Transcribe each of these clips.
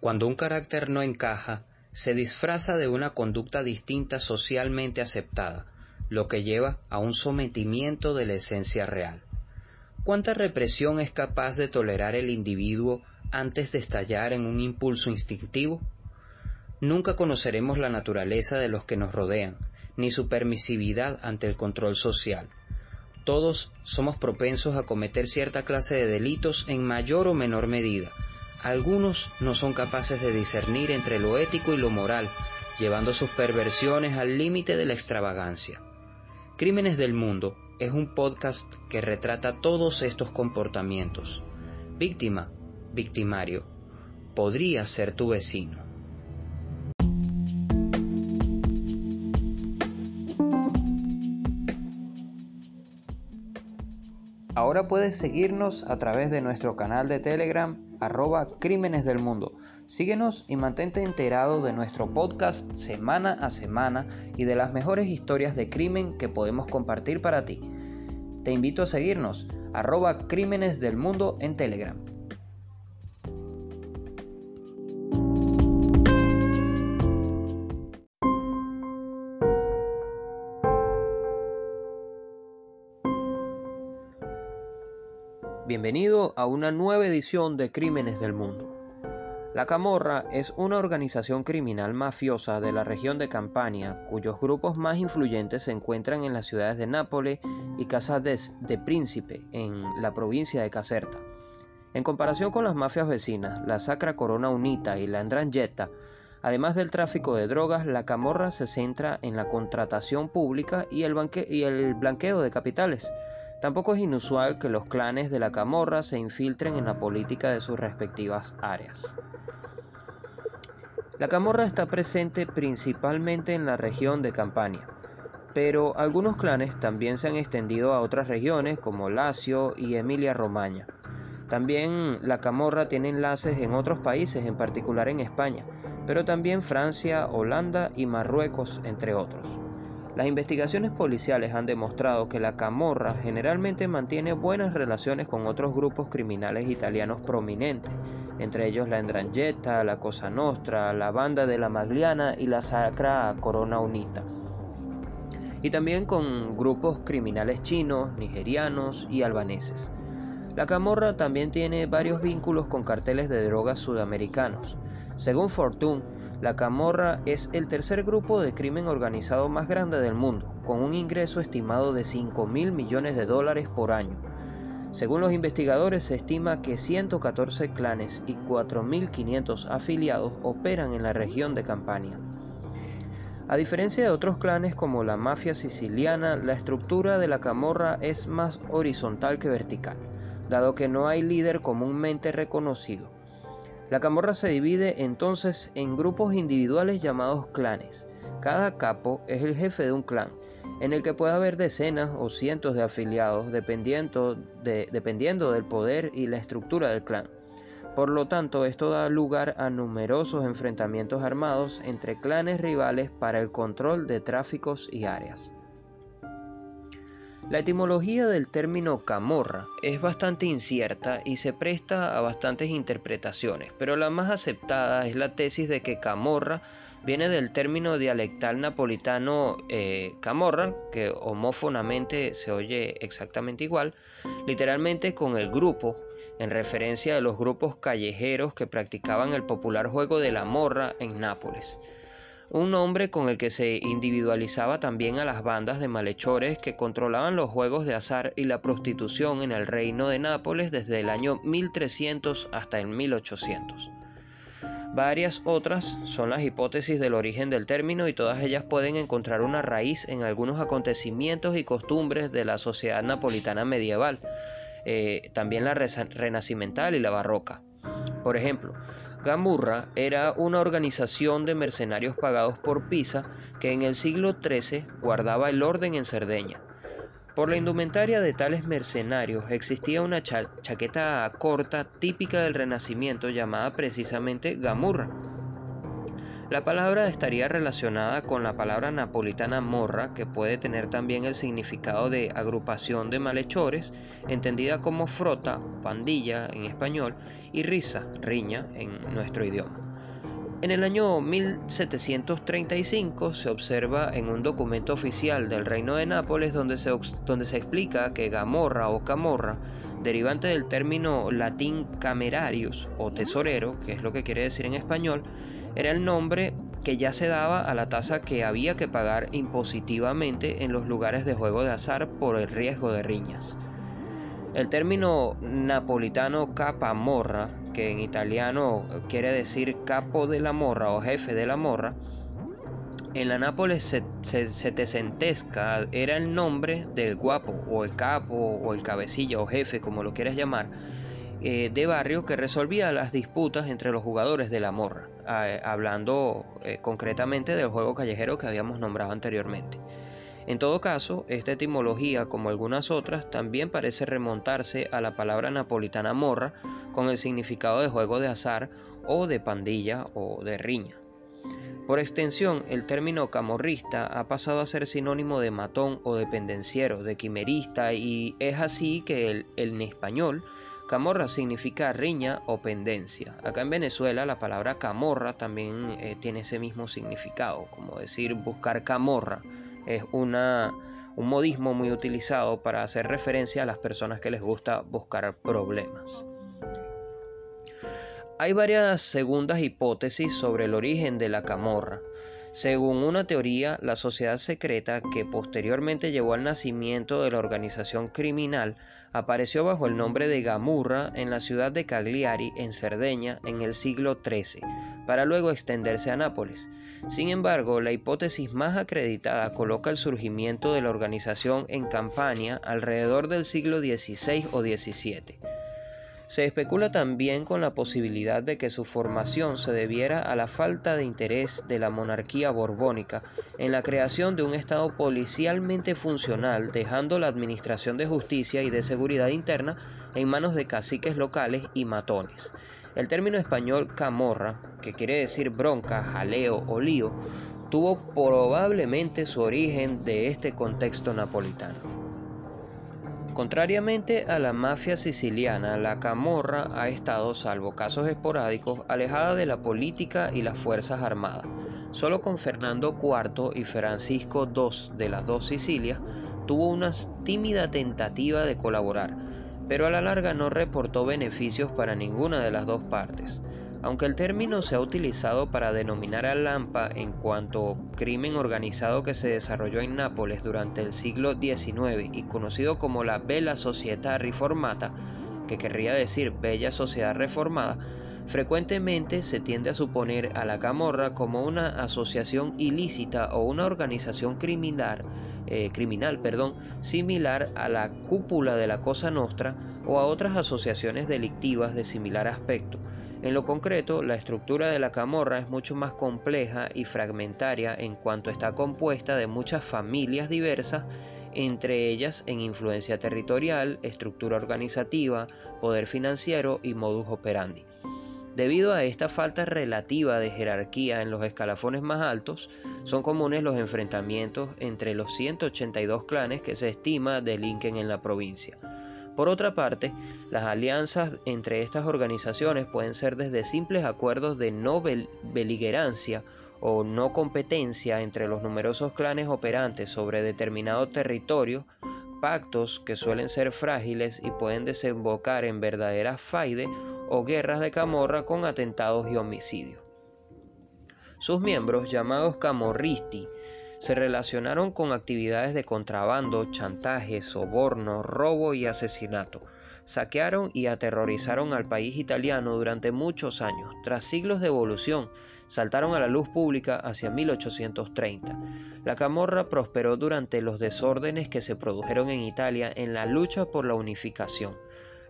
Cuando un carácter no encaja, se disfraza de una conducta distinta socialmente aceptada, lo que lleva a un sometimiento de la esencia real. ¿Cuánta represión es capaz de tolerar el individuo antes de estallar en un impulso instintivo? Nunca conoceremos la naturaleza de los que nos rodean, ni su permisividad ante el control social. Todos somos propensos a cometer cierta clase de delitos en mayor o menor medida. Algunos no son capaces de discernir entre lo ético y lo moral, llevando sus perversiones al límite de la extravagancia. Crímenes del Mundo es un podcast que retrata todos estos comportamientos. Víctima, victimario, podría ser tu vecino. Ahora puedes seguirnos a través de nuestro canal de Telegram arroba Crímenes del Mundo. Síguenos y mantente enterado de nuestro podcast semana a semana y de las mejores historias de crimen que podemos compartir para ti. Te invito a seguirnos arroba Crímenes del Mundo en Telegram. Bienvenido a una nueva edición de Crímenes del Mundo. La Camorra es una organización criminal mafiosa de la región de Campania, cuyos grupos más influyentes se encuentran en las ciudades de Nápoles y Casades de Príncipe, en la provincia de Caserta. En comparación con las mafias vecinas, la Sacra Corona Unita y la Andrangheta, además del tráfico de drogas, la Camorra se centra en la contratación pública y el, y el blanqueo de capitales, Tampoco es inusual que los clanes de la camorra se infiltren en la política de sus respectivas áreas. La camorra está presente principalmente en la región de Campania, pero algunos clanes también se han extendido a otras regiones como Lacio y Emilia-Romagna. También la camorra tiene enlaces en otros países, en particular en España, pero también Francia, Holanda y Marruecos, entre otros. Las investigaciones policiales han demostrado que la Camorra generalmente mantiene buenas relaciones con otros grupos criminales italianos prominentes, entre ellos la Endrangheta, la Cosa Nostra, la Banda de la Magliana y la Sacra Corona Unita. Y también con grupos criminales chinos, nigerianos y albaneses. La Camorra también tiene varios vínculos con carteles de drogas sudamericanos. Según Fortune, la Camorra es el tercer grupo de crimen organizado más grande del mundo, con un ingreso estimado de 5 mil millones de dólares por año. Según los investigadores, se estima que 114 clanes y 4.500 afiliados operan en la región de Campania. A diferencia de otros clanes como la mafia siciliana, la estructura de la camorra es más horizontal que vertical, dado que no hay líder comúnmente reconocido. La camorra se divide entonces en grupos individuales llamados clanes. Cada capo es el jefe de un clan, en el que puede haber decenas o cientos de afiliados dependiendo, del poder y la estructura del clan. Por lo tanto, esto da lugar a numerosos enfrentamientos armados entre clanes rivales para el control de tráficos y áreas. La etimología del término camorra es bastante incierta y se presta a bastantes interpretaciones, pero la más aceptada es la tesis de que camorra viene del término dialectal napolitano eh, camorra, que homófonamente se oye exactamente igual, literalmente con el grupo, en referencia a los grupos callejeros que practicaban el popular juego de la morra en Nápoles un nombre con el que se individualizaba también a las bandas de malhechores que controlaban los juegos de azar y la prostitución en el reino de Nápoles desde el año 1300 hasta el 1800. Varias otras son las hipótesis del origen del término y todas ellas pueden encontrar una raíz en algunos acontecimientos y costumbres de la sociedad napolitana medieval, eh, también la renacimental y la barroca. Por ejemplo, Gamurra era una organización de mercenarios pagados por Pisa que en el siglo XIII guardaba el orden en Cerdeña. Por la indumentaria de tales mercenarios existía una chaqueta corta típica del Renacimiento llamada precisamente gamurra. La palabra estaría relacionada con la palabra napolitana morra, que puede tener también el significado de agrupación de malhechores, entendida como frota, pandilla en español, y risa, riña en nuestro idioma. En el año 1735 se observa en un documento oficial del Reino de Nápoles donde se, donde se explica que Gamorra o Camorra, derivante del término latín camerarius o tesorero, que es lo que quiere decir en español, era el nombre que ya se daba a la tasa que había que pagar impositivamente en los lugares de juego de azar por el riesgo de riñas. El término napolitano capamorra que en italiano quiere decir capo de la morra o jefe de la morra, en la Nápoles setecentesca era el nombre del guapo o el capo o el cabecilla o jefe, como lo quieras llamar, eh, de barrio que resolvía las disputas entre los jugadores de la morra, hablando eh, concretamente del juego callejero que habíamos nombrado anteriormente. En todo caso, esta etimología, como algunas otras, también parece remontarse a la palabra napolitana morra, con el significado de juego de azar o de pandilla o de riña. Por extensión, el término camorrista ha pasado a ser sinónimo de matón o de pendenciero, de quimerista, y es así que en español camorra significa riña o pendencia. Acá en Venezuela la palabra camorra también eh, tiene ese mismo significado, como decir buscar camorra es una, un modismo muy utilizado para hacer referencia a las personas que les gusta buscar problemas. Hay varias segundas hipótesis sobre el origen de la camorra. Según una teoría, la sociedad secreta que posteriormente llevó al nacimiento de la organización criminal apareció bajo el nombre de Gamurra en la ciudad de Cagliari, en Cerdeña, en el siglo XIII, para luego extenderse a Nápoles. Sin embargo, la hipótesis más acreditada coloca el surgimiento de la organización en Campania alrededor del siglo XVI o XVII. Se especula también con la posibilidad de que su formación se debiera a la falta de interés de la monarquía borbónica en la creación de un Estado policialmente funcional, dejando la administración de justicia y de seguridad interna en manos de caciques locales y matones. El término español camorra, que quiere decir bronca, jaleo o lío, tuvo probablemente su origen de este contexto napolitano. Contrariamente a la mafia siciliana, la camorra ha estado, salvo casos esporádicos, alejada de la política y las fuerzas armadas. Solo con Fernando IV y Francisco II de las dos Sicilias tuvo una tímida tentativa de colaborar, pero a la larga no reportó beneficios para ninguna de las dos partes. Aunque el término se ha utilizado para denominar a Lampa en cuanto crimen organizado que se desarrolló en Nápoles durante el siglo XIX y conocido como la Bella Società Riformata, que querría decir Bella Sociedad Reformada, frecuentemente se tiende a suponer a la camorra como una asociación ilícita o una organización criminal eh, similar a la cúpula de la Cosa Nostra o a otras asociaciones delictivas de similar aspecto. En lo concreto, la estructura de la camorra es mucho más compleja y fragmentaria en cuanto está compuesta de muchas familias diversas, entre ellas en influencia territorial, estructura organizativa, poder financiero y modus operandi. Debido a esta falta relativa de jerarquía en los escalafones más altos, son comunes los enfrentamientos entre los 182 clanes que se estima delinquen en la provincia. Por otra parte, las alianzas entre estas organizaciones pueden ser desde simples acuerdos de no beligerancia o no competencia entre los numerosos clanes operantes sobre determinado territorio, pactos que suelen ser frágiles y pueden desembocar en verdaderas faide o guerras de camorra con atentados y homicidios. Sus miembros, llamados camorristi, se relacionaron con actividades de contrabando, chantaje, soborno, robo y asesinato. Saquearon y aterrorizaron al país italiano durante muchos años. Tras siglos de evolución, saltaron a la luz pública hacia 1830. La camorra prosperó durante los desórdenes que se produjeron en Italia en la lucha por la unificación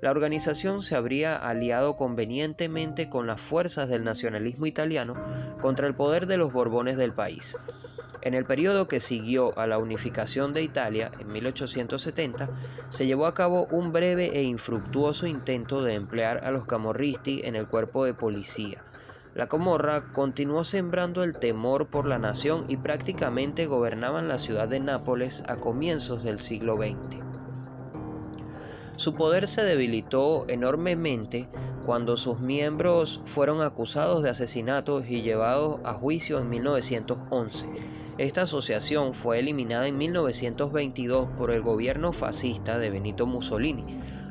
la organización se habría aliado convenientemente con las fuerzas del nacionalismo italiano contra el poder de los Borbones del país. En el periodo que siguió a la unificación de Italia, en 1870, se llevó a cabo un breve e infructuoso intento de emplear a los camorristi en el cuerpo de policía. La Comorra continuó sembrando el temor por la nación y prácticamente gobernaban la ciudad de Nápoles a comienzos del siglo XX. Su poder se debilitó enormemente cuando sus miembros fueron acusados de asesinatos y llevados a juicio en 1911. Esta asociación fue eliminada en 1922 por el gobierno fascista de Benito Mussolini.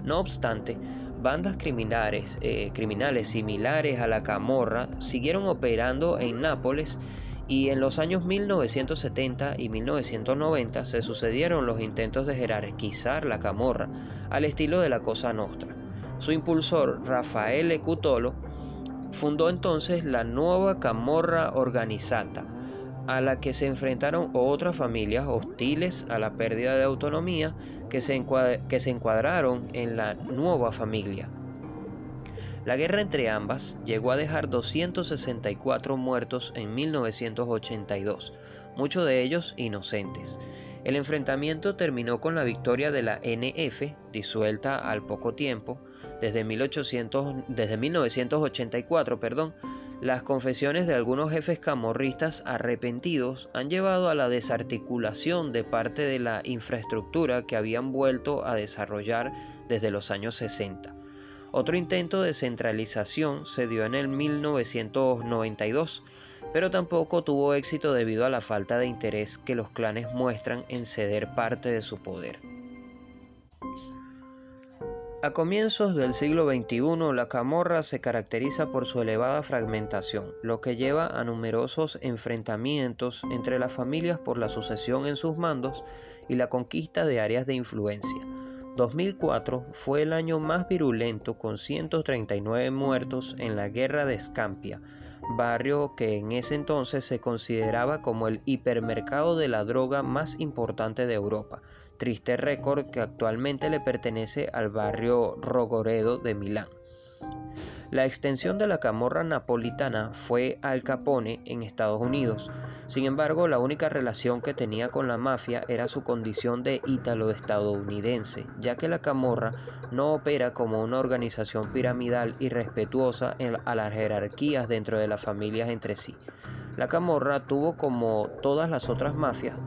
No obstante, bandas criminales, eh, criminales similares a la Camorra siguieron operando en Nápoles y en los años 1970 y 1990 se sucedieron los intentos de jerarquizar la camorra al estilo de la Cosa Nostra. Su impulsor, Rafael Cutolo, fundó entonces la nueva Camorra Organizata, a la que se enfrentaron otras familias hostiles a la pérdida de autonomía que se, que se encuadraron en la nueva familia. La guerra entre ambas llegó a dejar 264 muertos en 1982, muchos de ellos inocentes. El enfrentamiento terminó con la victoria de la NF, disuelta al poco tiempo, desde, 1800, desde 1984, perdón, las confesiones de algunos jefes camorristas arrepentidos han llevado a la desarticulación de parte de la infraestructura que habían vuelto a desarrollar desde los años 60. Otro intento de centralización se dio en el 1992, pero tampoco tuvo éxito debido a la falta de interés que los clanes muestran en ceder parte de su poder. A comienzos del siglo XXI, la camorra se caracteriza por su elevada fragmentación, lo que lleva a numerosos enfrentamientos entre las familias por la sucesión en sus mandos y la conquista de áreas de influencia. 2004 fue el año más virulento con 139 muertos en la guerra de Escampia, barrio que en ese entonces se consideraba como el hipermercado de la droga más importante de Europa, triste récord que actualmente le pertenece al barrio Rogoredo de Milán. La extensión de la camorra napolitana fue Al Capone en Estados Unidos. Sin embargo, la única relación que tenía con la mafia era su condición de ítalo-estadounidense, ya que la camorra no opera como una organización piramidal y respetuosa a las jerarquías dentro de las familias entre sí. La camorra tuvo como todas las otras mafias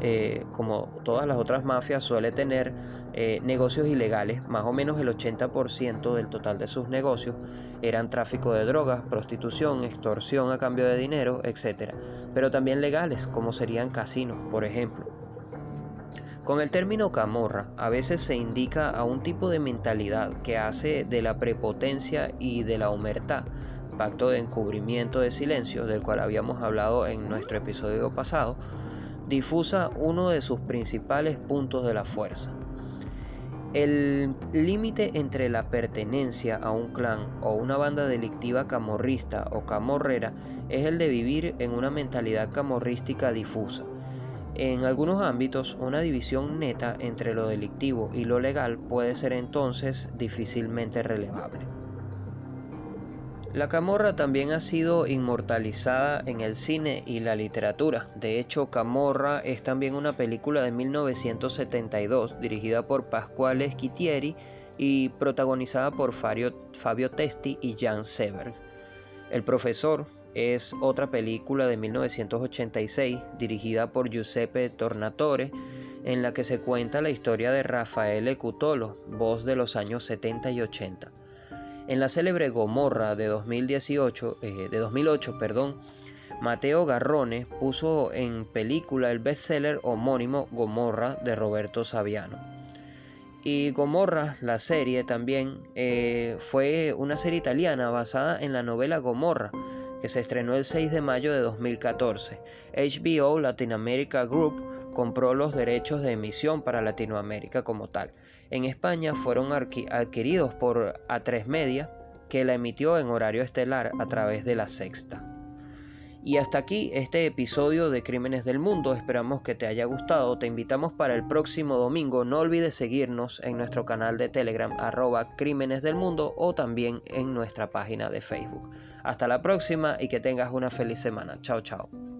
eh, como todas las otras mafias, suele tener eh, negocios ilegales. Más o menos el 80% del total de sus negocios eran tráfico de drogas, prostitución, extorsión a cambio de dinero, etc. Pero también legales, como serían casinos, por ejemplo. Con el término camorra a veces se indica a un tipo de mentalidad que hace de la prepotencia y de la humertad, pacto de encubrimiento de silencio, del cual habíamos hablado en nuestro episodio pasado, difusa uno de sus principales puntos de la fuerza. El límite entre la pertenencia a un clan o una banda delictiva camorrista o camorrera es el de vivir en una mentalidad camorrística difusa. En algunos ámbitos, una división neta entre lo delictivo y lo legal puede ser entonces difícilmente relevable. La camorra también ha sido inmortalizada en el cine y la literatura. De hecho, Camorra es también una película de 1972 dirigida por Pasquale Schittieri y protagonizada por Fabio, Fabio Testi y Jan Seberg. El profesor es otra película de 1986 dirigida por Giuseppe Tornatore en la que se cuenta la historia de Raffaele Cutolo, voz de los años 70 y 80. En la célebre Gomorra de 2018, eh, de 2008, perdón, Mateo Garrone puso en película el bestseller homónimo Gomorra de Roberto Saviano. Y Gomorra, la serie también, eh, fue una serie italiana basada en la novela Gomorra, que se estrenó el 6 de mayo de 2014. HBO Latin America Group compró los derechos de emisión para Latinoamérica como tal. En España fueron adquiridos por A3 Media, que la emitió en horario estelar a través de la sexta. Y hasta aquí este episodio de Crímenes del Mundo. Esperamos que te haya gustado. Te invitamos para el próximo domingo. No olvides seguirnos en nuestro canal de Telegram arroba Crímenes del Mundo o también en nuestra página de Facebook. Hasta la próxima y que tengas una feliz semana. Chao, chao.